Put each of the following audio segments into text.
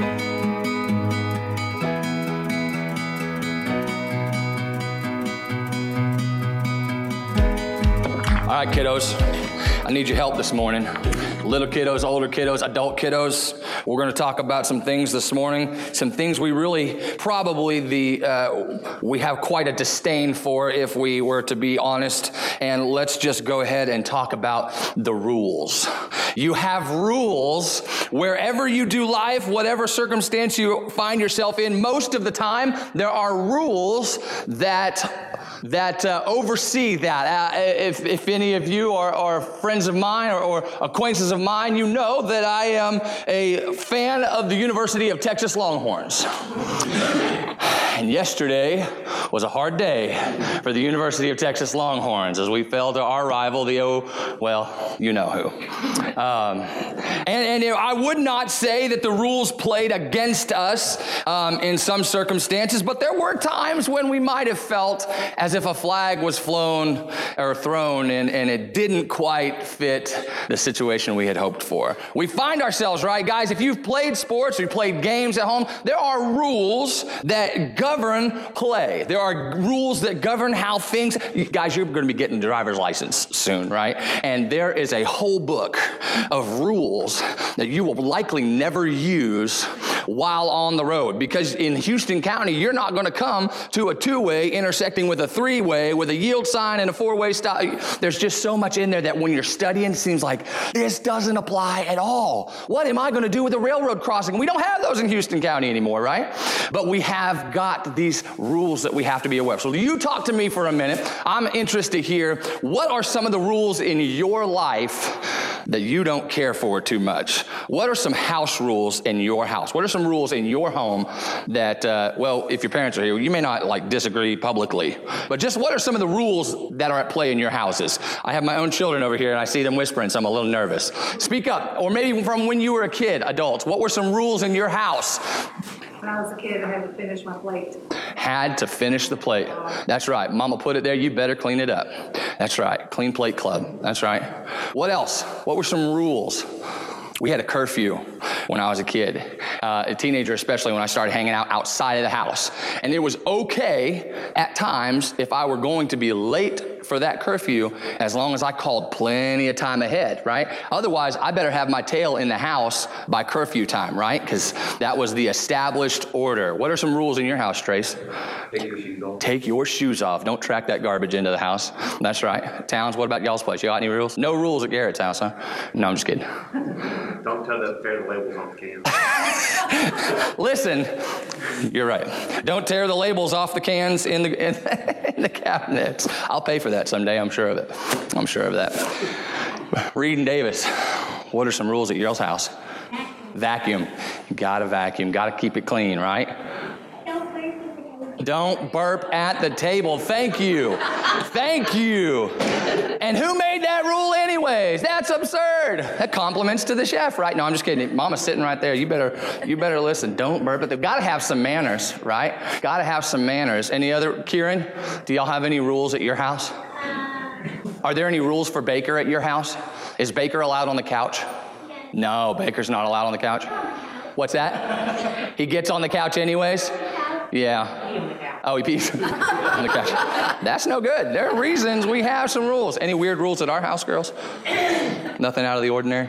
All right, kiddos, I need your help this morning. Little kiddos, older kiddos, adult kiddos. We're going to talk about some things this morning, some things we really probably the uh, we have quite a disdain for if we were to be honest. And let's just go ahead and talk about the rules. You have rules wherever you do life, whatever circumstance you find yourself in. Most of the time, there are rules that that uh, oversee that. Uh, if, if any of you are, are friends of mine or, or, acquaintances of mine, you know that I am a fan of the University of Texas Longhorns. And yesterday was a hard day for the University of Texas Longhorns as we fell to our rival, the O, well, you know who. Um, and, and I would not say that the rules played against us um, in some circumstances, but there were times when we might have felt as if a flag was flown or thrown and, and it didn't quite fit the situation we had hoped for. We find ourselves, right, guys, if you've played sports or you played games at home, there are rules that govern play. There are rules that govern how things, guys, you're going to be getting a driver's license soon, right? And there is a whole book of rules that you will likely never use while on the road because in Houston County, you're not going to come to a two way intersecting with a three way with a yield sign and a four way stop. There's just so much in there that when you're studying, it seems like this doesn't apply at all. What am I going to do with a railroad crossing? We don't have those in Houston County anymore, right? But we have got these rules that we have to be aware of. So you talk to me for a minute. I'm interested to hear what are some of the rules in your life that you don't care for too much? What are some house rules in your house? What are some rules in your home that, uh, well, if your parents are here, you may not like disagree publicly, but just what are some of the rules that are at play in your houses? I have my own children over here and I see them whispering, so I'm a little nervous. Speak up, or maybe from when you were a kid, adults. What were some rules in your house? When I was a kid, I had to finish my plate. Had to finish the plate. That's right. Mama put it there. You better clean it up. That's right. Clean plate club. That's right. What else? What were some rules? We had a curfew when I was a kid, uh, a teenager, especially when I started hanging out outside of the house. And it was okay at times if I were going to be late for that curfew as long as I called plenty of time ahead, right? Otherwise, I better have my tail in the house by curfew time, right? Because that was the established order. What are some rules in your house, Trace? Take your shoes off. Take your shoes off. Don't track that garbage into the house. That's right. Towns, what about y'all's place? You got any rules? No rules at Garrett's house, huh? No, I'm just kidding. Don't tell the tear the labels off the cans. Listen, you're right. Don't tear the labels off the cans in the, in, in the cabinets. I'll pay for that someday, I'm sure of it. I'm sure of that. Reed and Davis, what are some rules at your house? Vacuum. Gotta vacuum, gotta keep it clean, right? Don't burp at the table. Thank you. Thank you. And who made that rule, anyways? That's absurd. That compliments to the chef, right? No, I'm just kidding. Mama's sitting right there. You better, you better listen. Don't burp But they've Got to have some manners, right? Got to have some manners. Any other, Kieran? Do y'all have any rules at your house? Are there any rules for Baker at your house? Is Baker allowed on the couch? No, Baker's not allowed on the couch. What's that? He gets on the couch anyways? Yeah. Oh, he pees on the couch. That's no good. There are reasons we have some rules. Any weird rules at our house, girls? Nothing out of the ordinary?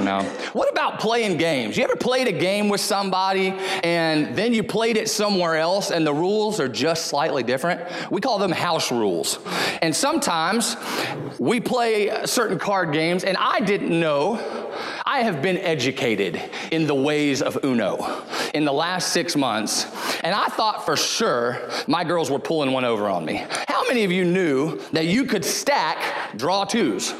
No. What about playing games? You ever played a game with somebody and then you played it somewhere else and the rules are just slightly different? We call them house rules. And sometimes we play certain card games and I didn't know I have been educated in the ways of Uno in the last six months, and I thought for sure my girls were pulling one over on me. How many of you knew that you could stack draw twos?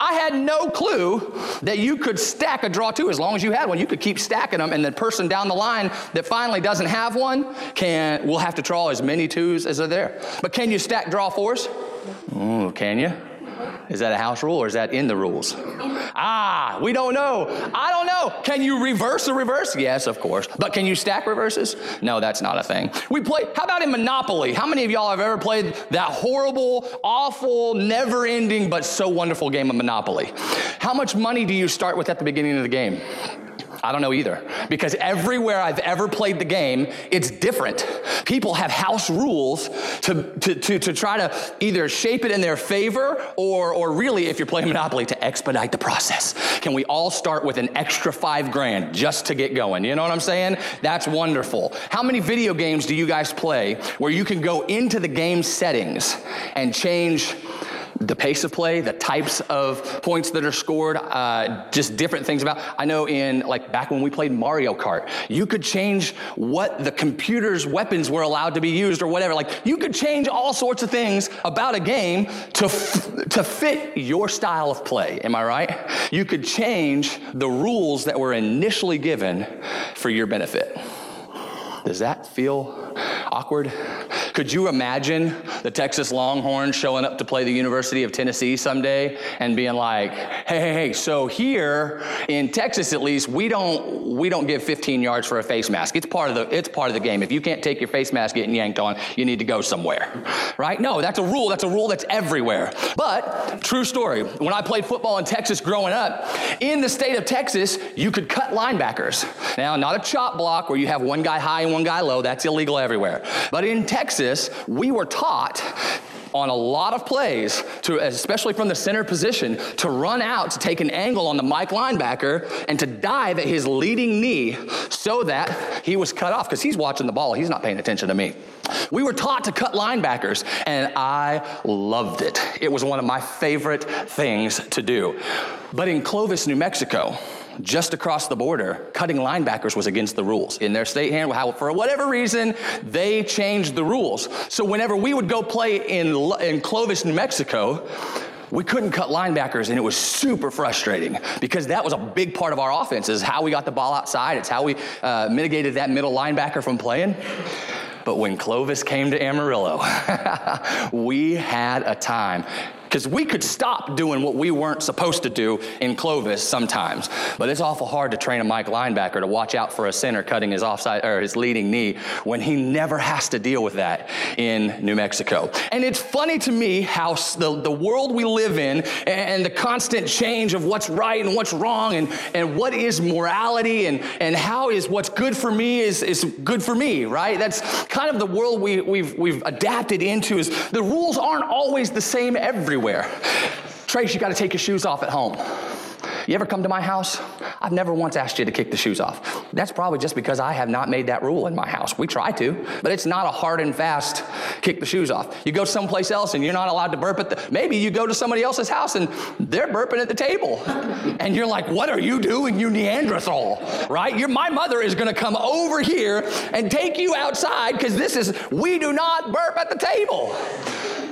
I had no clue that you could stack a draw two as long as you had one. You could keep stacking them, and the person down the line that finally doesn't have one can will have to draw as many twos as are there. But can you stack draw fours? Oh, can you? Is that a house rule or is that in the rules? Ah, we don't know. I don't know. Can you reverse a reverse? Yes, of course. But can you stack reverses? No, that's not a thing. We play, how about in Monopoly? How many of y'all have ever played that horrible, awful, never ending, but so wonderful game of Monopoly? How much money do you start with at the beginning of the game? I don't know either. Because everywhere I've ever played the game, it's different. People have house rules to, to, to, to try to either shape it in their favor or, or really, if you're playing Monopoly, to expedite the process. Can we all start with an extra five grand just to get going? You know what I'm saying? That's wonderful. How many video games do you guys play where you can go into the game settings and change? The pace of play, the types of points that are scored, uh, just different things about. I know in like back when we played Mario Kart, you could change what the computer's weapons were allowed to be used or whatever. Like you could change all sorts of things about a game to f- to fit your style of play. Am I right? You could change the rules that were initially given for your benefit. Does that feel awkward? Could you imagine the Texas Longhorns showing up to play the University of Tennessee someday and being like, hey, hey, hey, so here in Texas at least, we don't we don't give 15 yards for a face mask. It's part of the it's part of the game. If you can't take your face mask getting yanked on, you need to go somewhere. Right? No, that's a rule. That's a rule that's everywhere. But true story. When I played football in Texas growing up, in the state of Texas, you could cut linebackers. Now, not a chop block where you have one guy high and one guy low. That's illegal everywhere. But in Texas, we were taught on a lot of plays, to, especially from the center position, to run out to take an angle on the Mike linebacker and to dive at his leading knee so that he was cut off because he's watching the ball. He's not paying attention to me. We were taught to cut linebackers, and I loved it. It was one of my favorite things to do. But in Clovis, New Mexico, just across the border, cutting linebackers was against the rules. In their state hand, for whatever reason, they changed the rules. So whenever we would go play in, in Clovis, New Mexico, we couldn't cut linebackers and it was super frustrating because that was a big part of our offense is how we got the ball outside it's how we uh, mitigated that middle linebacker from playing but when clovis came to amarillo we had a time because we could stop doing what we weren't supposed to do in Clovis sometimes. But it's awful hard to train a Mike linebacker to watch out for a center cutting his offside or his leading knee when he never has to deal with that in New Mexico. And it's funny to me how the, the world we live in and the constant change of what's right and what's wrong and, and what is morality and, and how is what's good for me is, is good for me, right? That's kind of the world we, we've, we've adapted into is the rules aren't always the same everywhere everywhere. Trace, you got to take your shoes off at home. You ever come to my house? I've never once asked you to kick the shoes off. That's probably just because I have not made that rule in my house. We try to, but it's not a hard and fast kick the shoes off. You go someplace else and you're not allowed to burp at the, maybe you go to somebody else's house and they're burping at the table. And you're like, what are you doing, you Neanderthal? Right? You're, my mother is going to come over here and take you outside because this is, we do not burp at the table.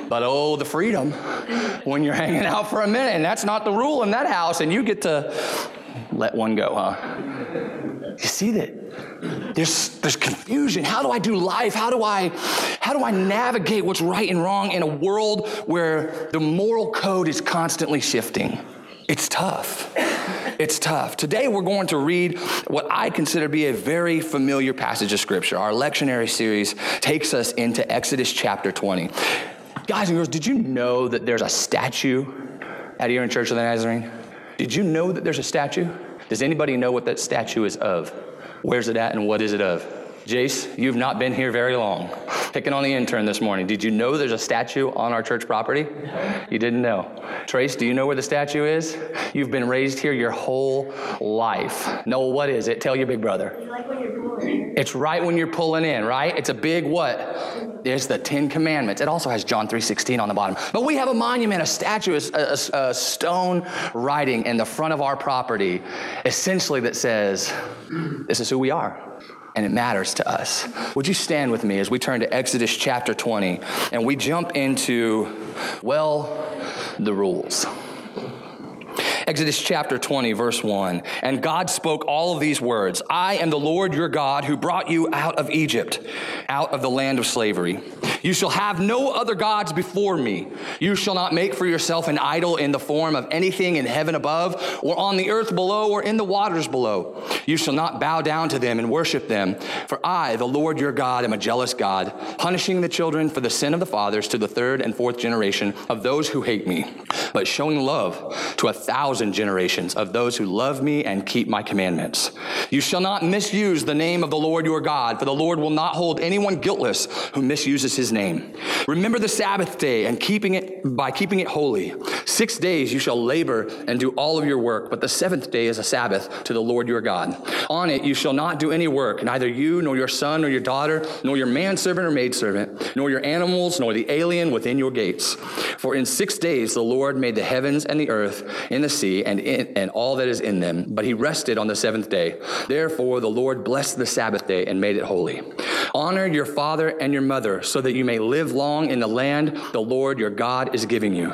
But oh, the freedom when you're hanging out for a minute, and that's not the rule in that house, and you get to let one go, huh? You see that there's there's confusion. How do I do life? How do I how do I navigate what's right and wrong in a world where the moral code is constantly shifting? It's tough. It's tough. Today we're going to read what I consider to be a very familiar passage of scripture. Our lectionary series takes us into Exodus chapter 20. Guys and girls, did you know that there's a statue here in Church of the Nazarene? Did you know that there's a statue? Does anybody know what that statue is of? Where's it at and what is it of? Jace, you've not been here very long. Picking on the intern this morning. Did you know there's a statue on our church property? You didn't know. Trace, do you know where the statue is? You've been raised here your whole life. No, what is it? Tell your big brother. It's right when you're pulling in, right? It's a big what? It's the Ten Commandments. It also has John 3.16 on the bottom. But we have a monument, a statue, a, a, a stone writing in the front of our property, essentially that says, this is who we are and it matters to us. Would you stand with me as we turn to Exodus chapter 20 and we jump into, well, the rules. Exodus chapter 20, verse 1. And God spoke all of these words I am the Lord your God who brought you out of Egypt, out of the land of slavery. You shall have no other gods before me. You shall not make for yourself an idol in the form of anything in heaven above, or on the earth below, or in the waters below. You shall not bow down to them and worship them. For I, the Lord your God, am a jealous God, punishing the children for the sin of the fathers to the third and fourth generation of those who hate me, but showing love to a thousand generations of those who love me and keep my commandments. You shall not misuse the name of the Lord your God, for the Lord will not hold anyone guiltless who misuses his name. Remember the Sabbath day and keeping it by keeping it holy. Six days you shall labor and do all of your work, but the seventh day is a Sabbath to the Lord your God. On it you shall not do any work, neither you nor your son nor your daughter, nor your manservant or maidservant, nor your animals, nor the alien within your gates. For in six days the Lord made the heavens and the earth, in the sea, and in, and all that is in them. But he rested on the seventh day. Therefore the Lord blessed the Sabbath day and made it holy. Honor your father and your mother, so that you may live long in the land the Lord your God is giving you.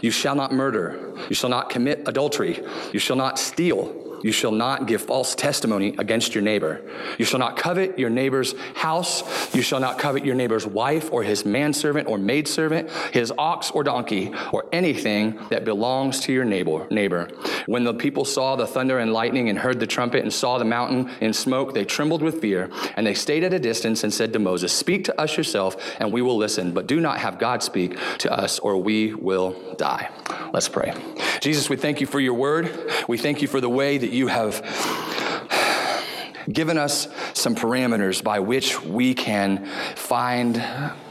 You shall not murder. You shall not commit adultery. You shall not steal. You shall not give false testimony against your neighbor. You shall not covet your neighbor's house. You shall not covet your neighbor's wife or his manservant or maidservant, his ox or donkey, or anything that belongs to your neighbor. Neighbor. When the people saw the thunder and lightning and heard the trumpet and saw the mountain in smoke, they trembled with fear, and they stayed at a distance and said to Moses, "Speak to us yourself, and we will listen, but do not have God speak to us, or we will die." Let's pray. Jesus, we thank you for your word. We thank you for the way that you have given us some parameters by which we can find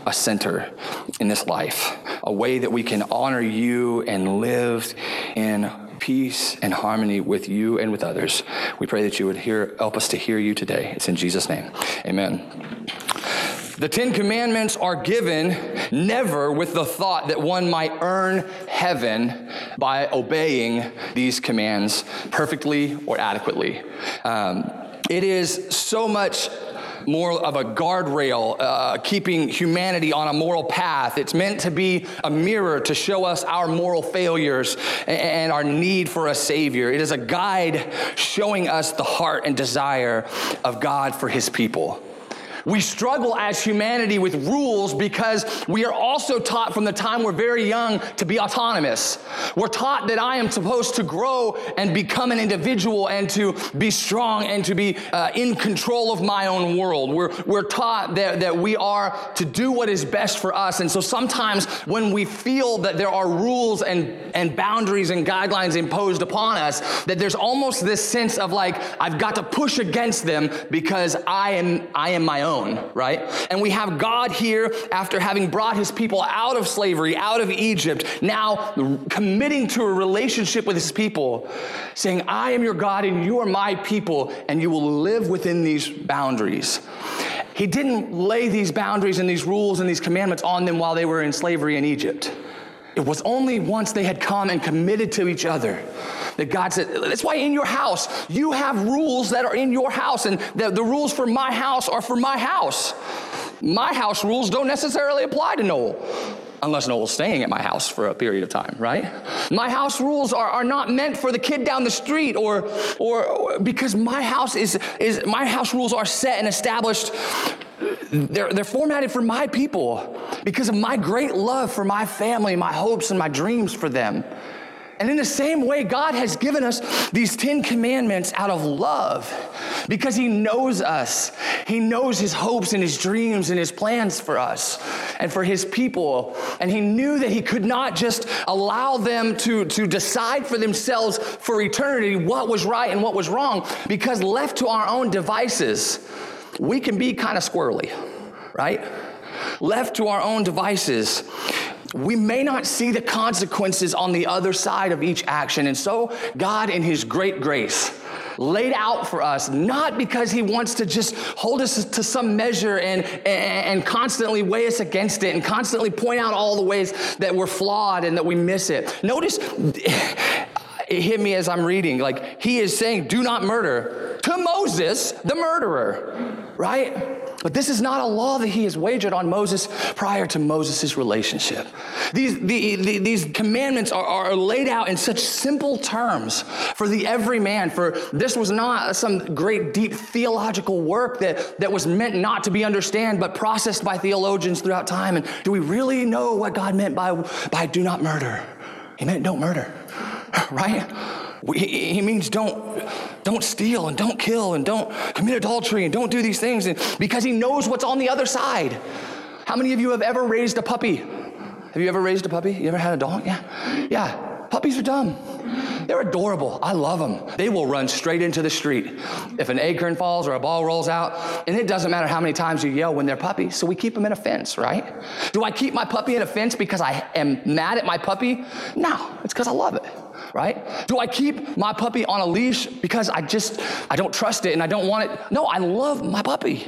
a center in this life, a way that we can honor you and live in peace and harmony with you and with others. We pray that you would hear, help us to hear you today. It's in Jesus' name. Amen. The Ten Commandments are given never with the thought that one might earn heaven by obeying these commands perfectly or adequately. Um, it is so much more of a guardrail, uh, keeping humanity on a moral path. It's meant to be a mirror to show us our moral failures and our need for a Savior. It is a guide showing us the heart and desire of God for His people. We struggle as humanity with rules because we are also taught from the time we're very young to be autonomous. We're taught that I am supposed to grow and become an individual and to be strong and to be uh, in control of my own world. We're, we're taught that, that we are to do what is best for us. And so sometimes when we feel that there are rules and, and boundaries and guidelines imposed upon us, that there's almost this sense of like, I've got to push against them because I am, I am my own right? And we have God here after having brought his people out of slavery, out of Egypt, now committing to a relationship with his people, saying, I am your God and you are my people, and you will live within these boundaries. He didn't lay these boundaries and these rules and these commandments on them while they were in slavery in Egypt. It was only once they had come and committed to each other that God said, that's why in your house, you have rules that are in your house, and the, the rules for my house are for my house. My house rules don't necessarily apply to Noel unless Noel's staying at my house for a period of time, right? My house rules are, are not meant for the kid down the street or, or, or because my house is, is my house rules are set and established they're, they're formatted for my people because of my great love for my family, my hopes and my dreams for them. And in the same way, God has given us these 10 commandments out of love because He knows us. He knows His hopes and His dreams and His plans for us and for His people. And He knew that He could not just allow them to, to decide for themselves for eternity what was right and what was wrong because left to our own devices, we can be kind of squirrely, right? Left to our own devices, we may not see the consequences on the other side of each action. And so, God, in His great grace, laid out for us, not because He wants to just hold us to some measure and, and, constantly weigh us against it and constantly point out all the ways that we're flawed and that we miss it. Notice, it hit me as I'm reading, like, He is saying, do not murder to Moses, the murderer, right? But this is not a law that he has wagered on Moses prior to Moses' relationship. These, the, the, these commandments are, are laid out in such simple terms for the everyman, for this was not some great deep theological work that, that was meant not to be understood, but processed by theologians throughout time. And do we really know what God meant by, by do not murder? He meant don't murder, right? He means don't, don't steal and don't kill and don't commit adultery and don't do these things and because he knows what's on the other side. How many of you have ever raised a puppy? Have you ever raised a puppy? You ever had a dog? Yeah. Yeah. Puppies are dumb. They're adorable. I love them. They will run straight into the street. If an acorn falls or a ball rolls out, and it doesn't matter how many times you yell when they're puppies, so we keep them in a fence, right? Do I keep my puppy in a fence because I am mad at my puppy? No, it's because I love it right? Do I keep my puppy on a leash because I just I don't trust it and I don't want it? No, I love my puppy.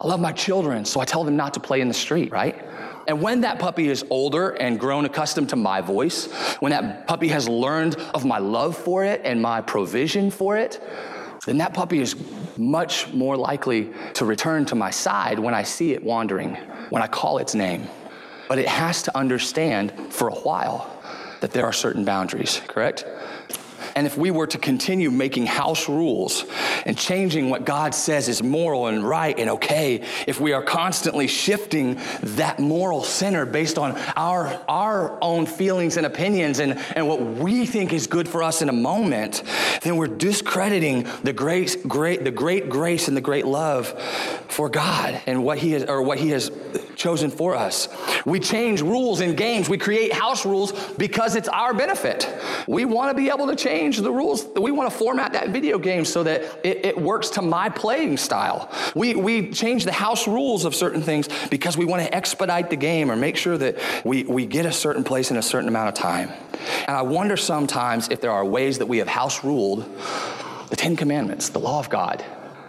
I love my children, so I tell them not to play in the street, right? And when that puppy is older and grown accustomed to my voice, when that puppy has learned of my love for it and my provision for it, then that puppy is much more likely to return to my side when I see it wandering, when I call its name. But it has to understand for a while that there are certain boundaries, correct? And if we were to continue making house rules and changing what God says is moral and right and okay, if we are constantly shifting that moral center based on our, our own feelings and opinions and, and what we think is good for us in a moment, then we're discrediting the grace, great, the great grace and the great love for God and what He has or what He has chosen for us. We change rules in games. We create house rules because it's our benefit. We want to be able to change the rules. We want to format that video game so that it, it works to my playing style. We, we change the house rules of certain things because we want to expedite the game or make sure that we, we get a certain place in a certain amount of time. And I wonder sometimes if there are ways that we have house ruled the Ten Commandments, the law of God.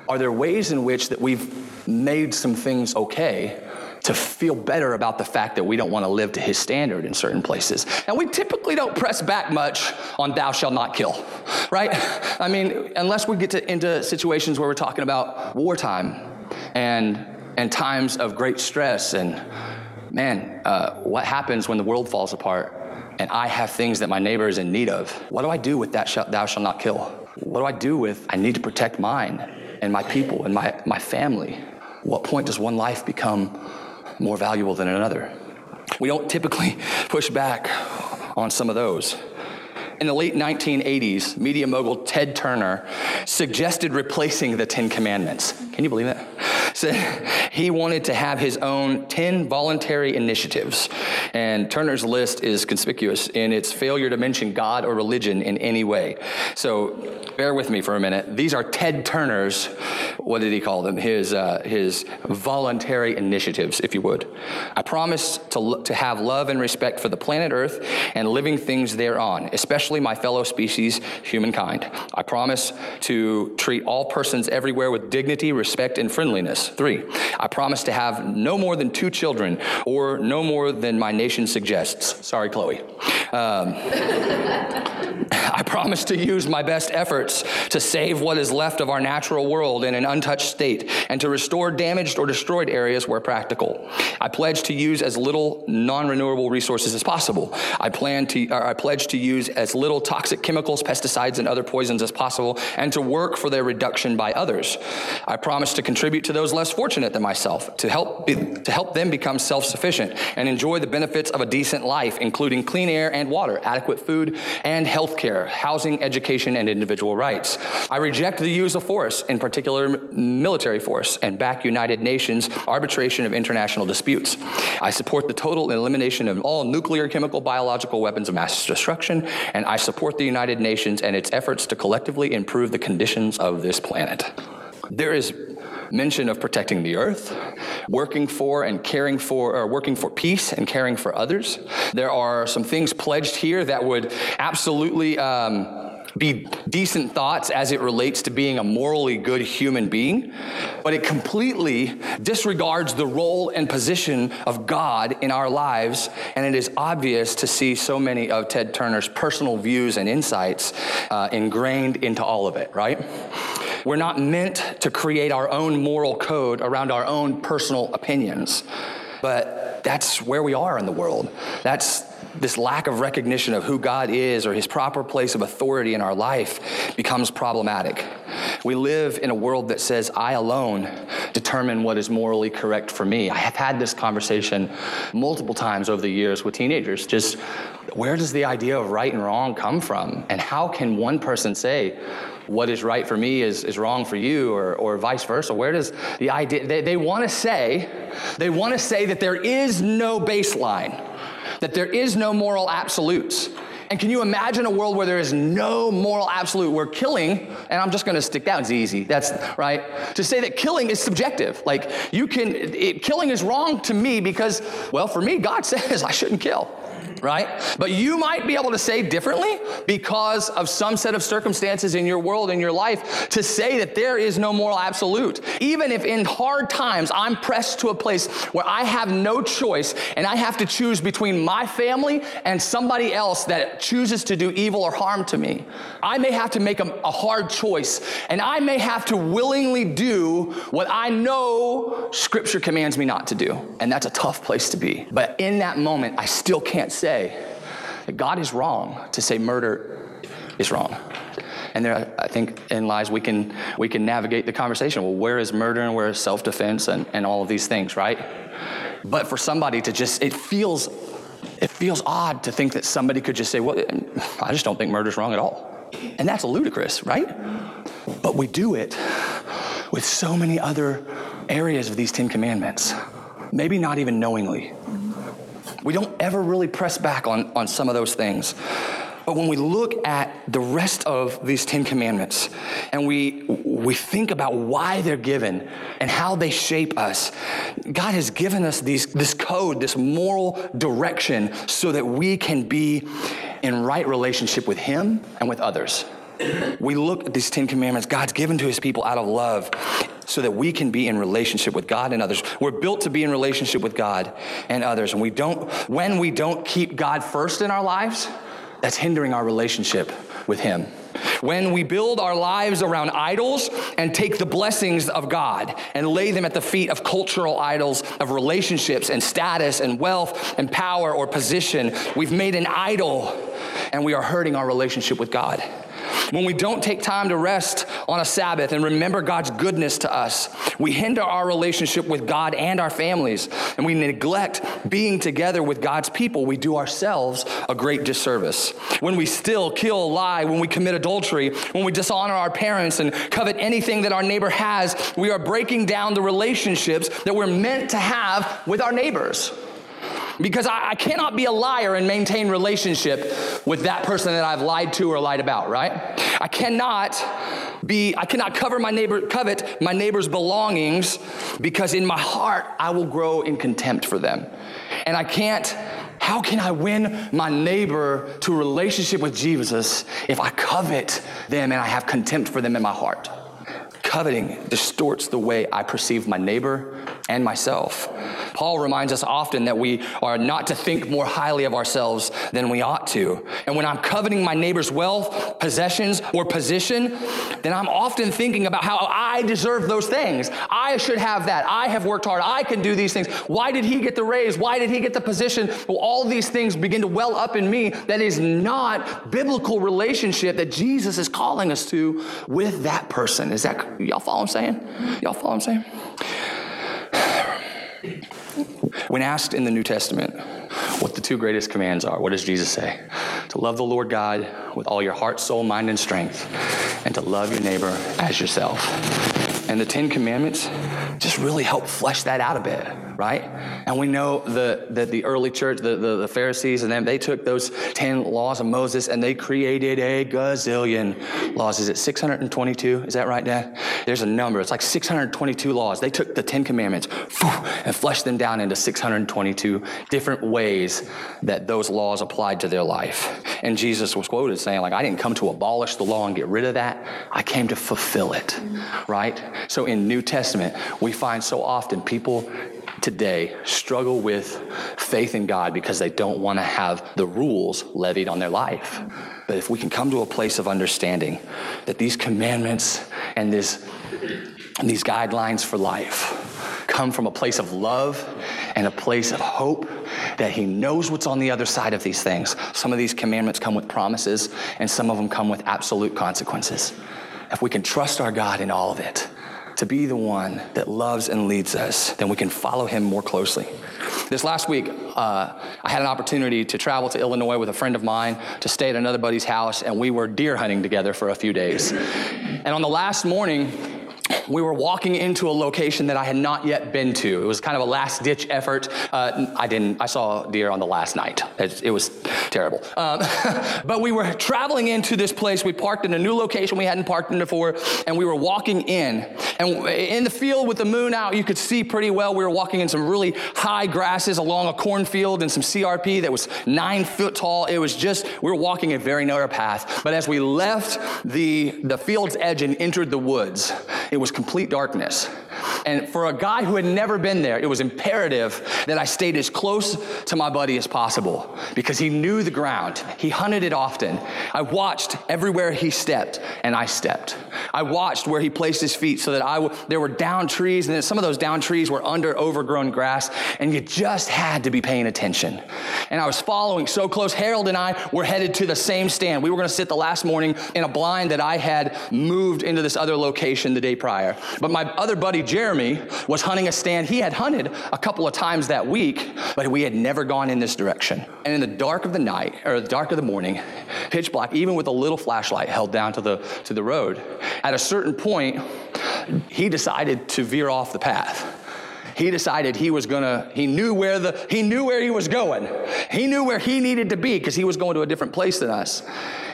Are there ways in which that we've made some things okay to feel better about the fact that we don't want to live to his standard in certain places. And we typically don't press back much on thou shalt not kill, right? I mean, unless we get to, into situations where we're talking about wartime and, and times of great stress and man, uh, what happens when the world falls apart and I have things that my neighbor is in need of? What do I do with that thou shalt not kill? What do I do with I need to protect mine and my people and my, my family? What point does one life become more valuable than another. We don't typically push back on some of those. In the late 1980s, media mogul Ted Turner suggested replacing the Ten Commandments. Can you believe that? So he wanted to have his own 10 voluntary initiatives. And Turner's list is conspicuous in its failure to mention God or religion in any way. So bear with me for a minute. These are Ted Turner's, what did he call them? His, uh, his voluntary initiatives, if you would. I promise to, to have love and respect for the planet Earth and living things thereon, especially my fellow species, humankind. I promise to treat all persons everywhere with dignity, respect, and friendliness. Three, I promise to have no more than two children or no more than my nation suggests. Sorry, Chloe. Um, promise to use my best efforts to save what is left of our natural world in an untouched state and to restore damaged or destroyed areas where practical. I pledge to use as little non-renewable resources as possible. I plan to I pledge to use as little toxic chemicals, pesticides and other poisons as possible and to work for their reduction by others. I promise to contribute to those less fortunate than myself to help be, to help them become self-sufficient and enjoy the benefits of a decent life including clean air and water, adequate food and health care housing, education, and individual rights. I reject the use of force, in particular military force, and back United Nations arbitration of international disputes. I support the total elimination of all nuclear, chemical, biological weapons of mass destruction, and I support the United Nations and its efforts to collectively improve the conditions of this planet. There is mention of protecting the earth, working for and caring for, or working for peace and caring for others. There are some things pledged here that would absolutely. Um, be decent thoughts as it relates to being a morally good human being, but it completely disregards the role and position of God in our lives. And it is obvious to see so many of Ted Turner's personal views and insights uh, ingrained into all of it, right? We're not meant to create our own moral code around our own personal opinions. But that's where we are in the world. That's this lack of recognition of who God is or his proper place of authority in our life becomes problematic. We live in a world that says, I alone determine what is morally correct for me. I have had this conversation multiple times over the years with teenagers. Just where does the idea of right and wrong come from? And how can one person say, what is right for me is, is wrong for you or, or vice versa. Where does the idea they, they want to say they want to say that there is no baseline that there is no moral absolutes. And can you imagine a world where there is no moral absolute, where killing, and I'm just gonna stick that one's easy, that's right, to say that killing is subjective. Like you can, it, killing is wrong to me because, well, for me, God says I shouldn't kill right? But you might be able to say differently because of some set of circumstances in your world, in your life, to say that there is no moral absolute. Even if in hard times I'm pressed to a place where I have no choice and I have to choose between my family and somebody else that chooses to do evil or harm to me, I may have to make a, a hard choice and I may have to willingly do what I know Scripture commands me not to do. And that's a tough place to be. But in that moment, I still can't say, say that God is wrong to say murder is wrong. And there, I think, in lies we can we can navigate the conversation. Well, where is murder and where is self-defense and, and all of these things, right? But for somebody to just, it feels it feels odd to think that somebody could just say, well, I just don't think murder's wrong at all. And that's ludicrous, right? But we do it with so many other areas of these Ten Commandments, maybe not even knowingly. We don't ever really press back on, on some of those things. But when we look at the rest of these Ten Commandments and we, we think about why they're given and how they shape us, God has given us these, this code, this moral direction, so that we can be in right relationship with Him and with others. We look at these Ten Commandments God's given to His people out of love so that we can be in relationship with God and others. We're built to be in relationship with God and others. And we don't, when we don't keep God first in our lives, that's hindering our relationship with Him. When we build our lives around idols and take the blessings of God and lay them at the feet of cultural idols of relationships and status and wealth and power or position, we've made an idol and we are hurting our relationship with God. When we don't take time to rest on a Sabbath and remember God's goodness to us, we hinder our relationship with God and our families, and we neglect being together with God's people. We do ourselves a great disservice. When we still kill, lie, when we commit adultery, when we dishonor our parents and covet anything that our neighbor has, we are breaking down the relationships that we're meant to have with our neighbors because I, I, cannot be a liar and maintain relationship with that person that I've lied to or lied about, right? I cannot be, I cannot cover my neighbor, covet my neighbor's belongings because in my heart I will grow in contempt for them. And I can't, how can I win my neighbor to a relationship with Jesus if I covet them and I have contempt for them in my heart? Coveting distorts the way I perceive my neighbor and myself. Paul reminds us often that we are not to think more highly of ourselves than we ought to. And when I'm coveting my neighbor's wealth, possessions, or position, then I'm often thinking about how I deserve those things. I should have that. I have worked hard. I can do these things. Why did he get the raise? Why did he get the position? Well, all these things begin to well up in me. That is not biblical relationship that Jesus is calling us to with that person. Is that, y'all follow what I'm saying? Y'all follow what I'm saying? When asked in the New Testament what the two greatest commands are, what does Jesus say? To love the Lord God with all your heart, soul, mind, and strength, and to love your neighbor as yourself. And the Ten Commandments just really help flesh that out a bit right? And we know that the early church, the, the, the, Pharisees and them, they took those 10 laws of Moses and they created a gazillion laws. Is it 622? Is that right, Dad? There's a number. It's like 622 laws. They took the 10 commandments and fleshed them down into 622 different ways that those laws applied to their life. And Jesus was quoted saying, like, I didn't come to abolish the law and get rid of that. I came to fulfill it, right? So in New Testament, we find so often people today struggle with faith in God because they don't want to have the rules levied on their life. But if we can come to a place of understanding that these commandments and, this, and these guidelines for life come from a place of love and a place of hope that He knows what's on the other side of these things. Some of these commandments come with promises, and some of them come with absolute consequences. If we can trust our God in all of it, to be the one that loves and leads us, then we can follow him more closely. This last week, uh, I had an opportunity to travel to Illinois with a friend of mine to stay at another buddy's house, and we were deer hunting together for a few days. And on the last morning, we were walking into a location that I had not yet been to. It was kind of a last ditch effort. Uh, I didn't, I saw deer on the last night. It, it was terrible. Um, but we were traveling into this place. We parked in a new location we hadn't parked in before, and we were walking in. And in the field with the moon out, you could see pretty well. We were walking in some really high grasses along a cornfield and some CRP that was nine foot tall. It was just, we were walking a very narrow path. But as we left the, the field's edge and entered the woods, it was complete darkness. And for a guy who had never been there, it was imperative that I stayed as close to my buddy as possible because he knew the ground. He hunted it often. I watched everywhere he stepped, and I stepped. I watched where he placed his feet so that I w- there were down trees, and some of those down trees were under overgrown grass, and you just had to be paying attention. And I was following so close. Harold and I were headed to the same stand. We were going to sit the last morning in a blind that I had moved into this other location the day prior. But my other buddy, Jeremy, was hunting a stand he had hunted a couple of times that week, but we had never gone in this direction. And in the dark of the night, or the dark of the morning, pitch black, even with a little flashlight held down to the, to the road, at a certain point, he decided to veer off the path. He decided he was gonna he knew where the he knew where he was going. He knew where he needed to be because he was going to a different place than us.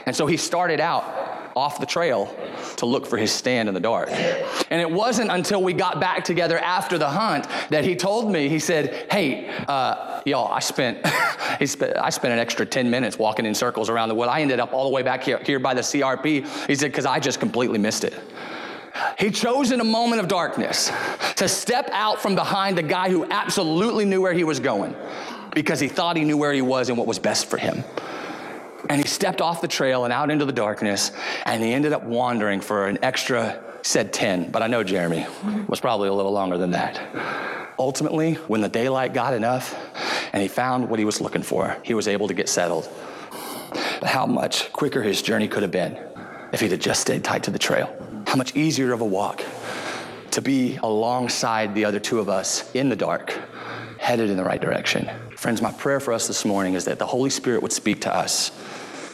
And so he started out off the trail to look for his stand in the dark. And it wasn't until we got back together after the hunt that he told me, he said, Hey, uh, y'all, I spent, spent, I spent an extra 10 minutes walking in circles around the wood. I ended up all the way back here, here by the CRP. He said, Because I just completely missed it. He chose in a moment of darkness to step out from behind the guy who absolutely knew where he was going because he thought he knew where he was and what was best for him. And he stepped off the trail and out into the darkness, and he ended up wandering for an extra, said 10, but I know Jeremy was probably a little longer than that. Ultimately, when the daylight got enough and he found what he was looking for, he was able to get settled. But how much quicker his journey could have been if he'd have just stayed tight to the trail. How much easier of a walk to be alongside the other two of us in the dark, headed in the right direction. Friends, my prayer for us this morning is that the Holy Spirit would speak to us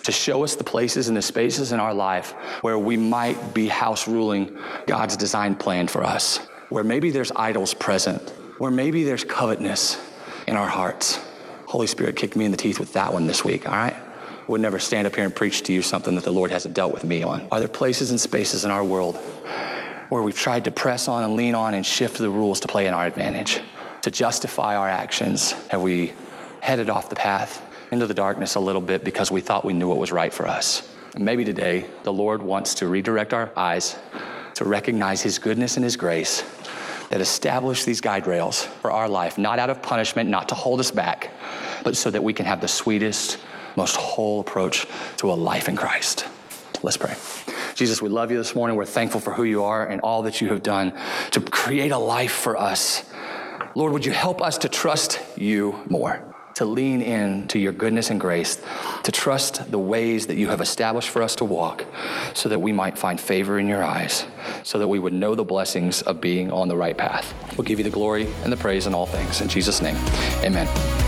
to show us the places and the spaces in our life where we might be house ruling God's design plan for us, where maybe there's idols present, where maybe there's covetousness in our hearts. Holy Spirit kicked me in the teeth with that one this week, all right? Would never stand up here and preach to you something that the Lord hasn't dealt with me on. Are there places and spaces in our world where we've tried to press on and lean on and shift the rules to play in our advantage, to justify our actions? Have we headed off the path into the darkness a little bit because we thought we knew what was right for us? And maybe today the Lord wants to redirect our eyes to recognize His goodness and His grace that establish these guide rails for our life, not out of punishment, not to hold us back, but so that we can have the sweetest, most whole approach to a life in Christ. Let's pray. Jesus, we love you this morning. We're thankful for who you are and all that you have done to create a life for us. Lord, would you help us to trust you more? To lean in to your goodness and grace, to trust the ways that you have established for us to walk, so that we might find favor in your eyes, so that we would know the blessings of being on the right path. We'll give you the glory and the praise in all things. In Jesus' name, amen.